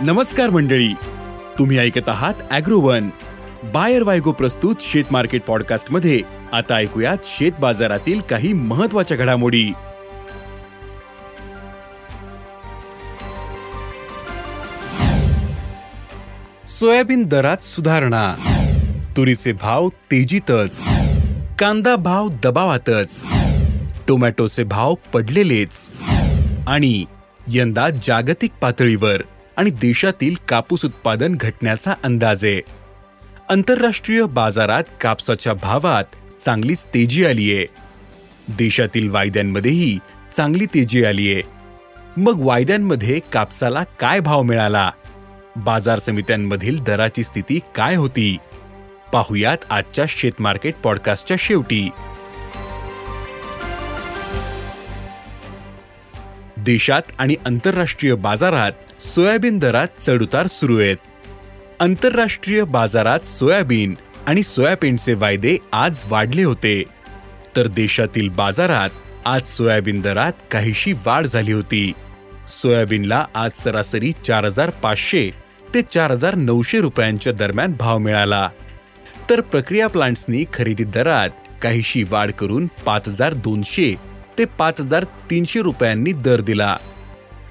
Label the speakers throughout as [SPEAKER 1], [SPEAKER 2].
[SPEAKER 1] नमस्कार मंडळी. तुम्ही ऐकत आहात अॅग्रोवन. बायर वायगो प्रस्तुत शेत मार्केट पॉडकास्टमध्ये आता ऐकूयात शेत बाजारातील काही महत्त्वाच्या घडामोडी. सोयाबीन दरात सुधारणा. तुरीचे भाव तेजीतच. कांदा भाव दबावातच. टोमॅटोचे भाव पडलेलेच. आणि यंदा जागतिक पातळीवर. आणि देशातील कापूस उत्पादन घटण्याचा अंदाज. आहे आंतरराष्ट्रीय बाजारात कापसाच्या भावात चांगलीच तेजी आलीये. देशातील वायद्यांमध्येही चांगली तेजी आलीये. मग वायद्यांमध्ये कापसाला काय भाव मिळाला? बाजार समित्यांमधील दराची स्थिती काय होती? पाहुयात आजच्या शेतमार्केट पॉडकास्टच्या शेवटी. देशात आणि आंतरराष्ट्रीय बाजारात सोयाबीन दरात चढउतार सुरू आहेत. आंतरराष्ट्रीय बाजारात सोयाबीन आणि सोयाबीनचे वायदे आज वाढले होते. तर देशातील बाजारात आज सोयाबीन दरात काहीशी वाढ झाली होती. सोयाबीनला आज सरासरी चार हजार पाचशे ते चार हजार नऊशे रुपयांच्या दरम्यान भाव मिळाला. तर प्रक्रिया प्लांट्सनी खरेदी दरात काहीशी वाढ करून पाच हजार दोनशे ते पाच हजार तीनशे रुपयांनी दर दिला.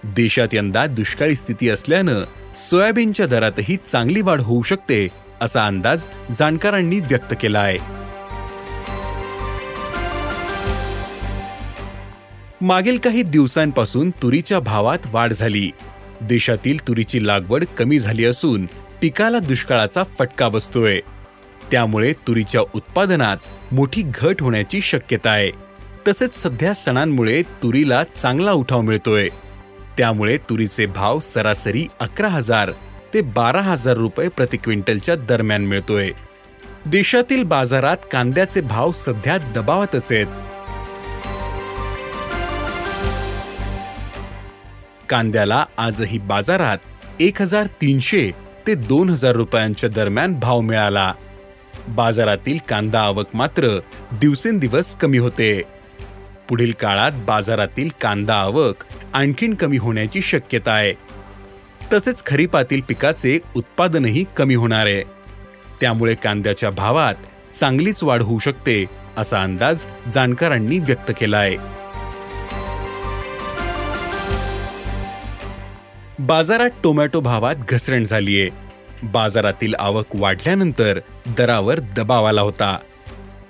[SPEAKER 1] देशात यंदा दुष्काळी स्थिती असल्यानं सोयाबीनच्या दरातही चांगली वाढ होऊ शकते असा अंदाज जाणकारांनी व्यक्त केला आहे मागील काही दिवसांपासून तुरीच्या भावात वाढ झाली. देशातील तुरीची लागवड कमी झाली असून पिकाला दुष्काळाचा फटका बसतोय. त्यामुळे तुरीच्या उत्पादनात मोठी घट होण्याची शक्यता आहे. तसेच सध्या सणांमुळे तुरीला चांगला उठाव मिळतोय. त्यामुळे तुरीचे भाव सरासरी अकरा हजार ते बारा हजार रुपये प्रति क्विंटलच्या दरम्यान मिळतोय. देशातील बाजारात कांद्याचे भाव सध्या दबावातच आहेत. कांद्याला आजही बाजारात एक हजार तीनशे ते दोन हजार रुपयांच्या दरम्यान भाव मिळाला. बाजारातील कांदा आवक मात्र दिवसेंदिवस कमी होते. पुढील काळात बाजारातील कांदा आवक आणखीन कमी होण्याची शक्यता आहे. तसेच खरीपातील पिकाचे उत्पादनही कमी होणार आहे. त्यामुळे कांद्याच्या भावात चांगलीच वाढ होऊ शकते असा अंदाज जाणकारांनी व्यक्त केला आहे बाजारात टोमॅटो भावात घसरण झालीये. बाजारातील आवक वाढल्यानंतर दरावर दबाव आला होता.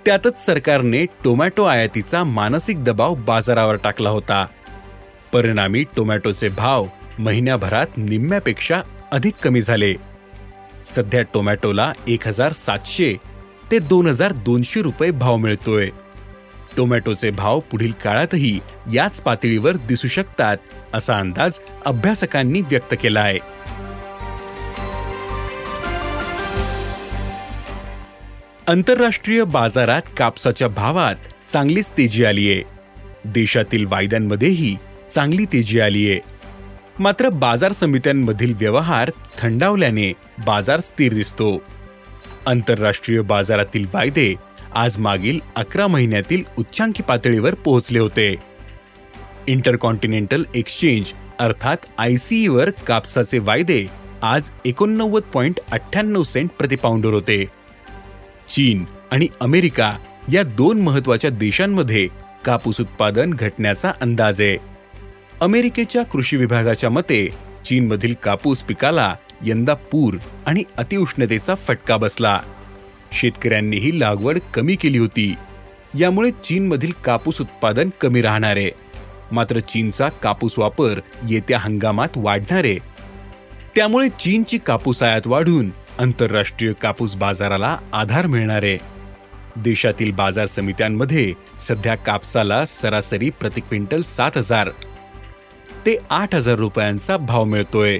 [SPEAKER 1] त्यातच सरकारने टोमॅटो आयातीचा मानसिक दबाव बाजारावर टाकला होता. परिणामी टोमॅटोचे भाव महिन्याभरात निम्म्यापेक्षा अधिक कमी झाले. सध्या टोमॅटोला एक हजार सातशे ते दोन हजार दोनशे रुपये भाव मिळतोय. टोमॅटोचे भाव पुढील काळातही याच पातळीवर दिसू शकतात असा अंदाज अभ्यासकांनी व्यक्त केला आहे आंतरराष्ट्रीय बाजारात कापसाच्या भावात चांगलीच तेजी आलीये. देशातील वायद्यांमध्येही चांगली तेजी आलीये मात्र बाजार समित्यांमधील व्यवहार थंडावल्याने बाजार स्थिर दिसतो. आंतरराष्ट्रीय बाजारातील वायदे आज मागील अकरा महिन्यातील उच्चांकी पातळीवर पोहोचले होते. इंटरकॉन्टिनेंटल एक्सचेंज अर्थात आयसीईवर कापसाचे वायदे आज एकोणनव्वद पॉईंट अठ्ठ्याण्णव सेंट प्रतिपाऊंडर होते. चीन आणि अमेरिका या दोन महत्त्वाच्या देशांमध्ये कापूस उत्पादन घटण्याचा अंदाज आहे. अमेरिकेच्या कृषी विभागाच्या मते चीनमधील कापूस पिकाला यंदा पूर आणि अतिउष्णतेचा फटका बसला. शेतकऱ्यांनीही लागवड कमी केली होती. यामुळे चीनमधील कापूस उत्पादन कमी राहणार. आहे मात्र चीनचा कापूस वापर येत्या हंगामात वाढणार. आहे त्यामुळे चीनची कापूस आयात वाढून आंतरराष्ट्रीय कापूस बाजाराला आधार मिळणार. आहे देशातील बाजार समित्यांमध्ये सध्या कापसाला सरासरी प्रति क्विंटल सात हजार. ते आठ हजार रुपयांचा भाव मिळतोय.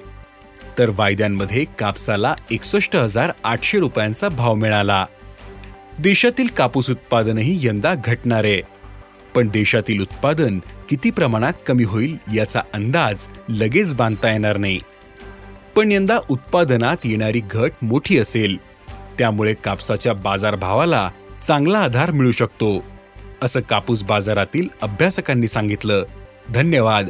[SPEAKER 1] तर वायद्यांमध्ये कापसाला एकसष्ट हजार आठशे रुपयांचा भाव मिळाला. देशातील कापूस उत्पादनही यंदा घटणार आहे. पण देशातील उत्पादन किती प्रमाणात कमी होईल याचा अंदाज लगेच बांधता येणार नाही. पण यंदा उत्पादनात येणारी घट मोठी असेल. त्यामुळे कापसाच्या बाजारभावाला चांगला आधार मिळू शकतो. असं कापूस बाजारातील अभ्यासकांनी सांगितलं. धन्यवाद.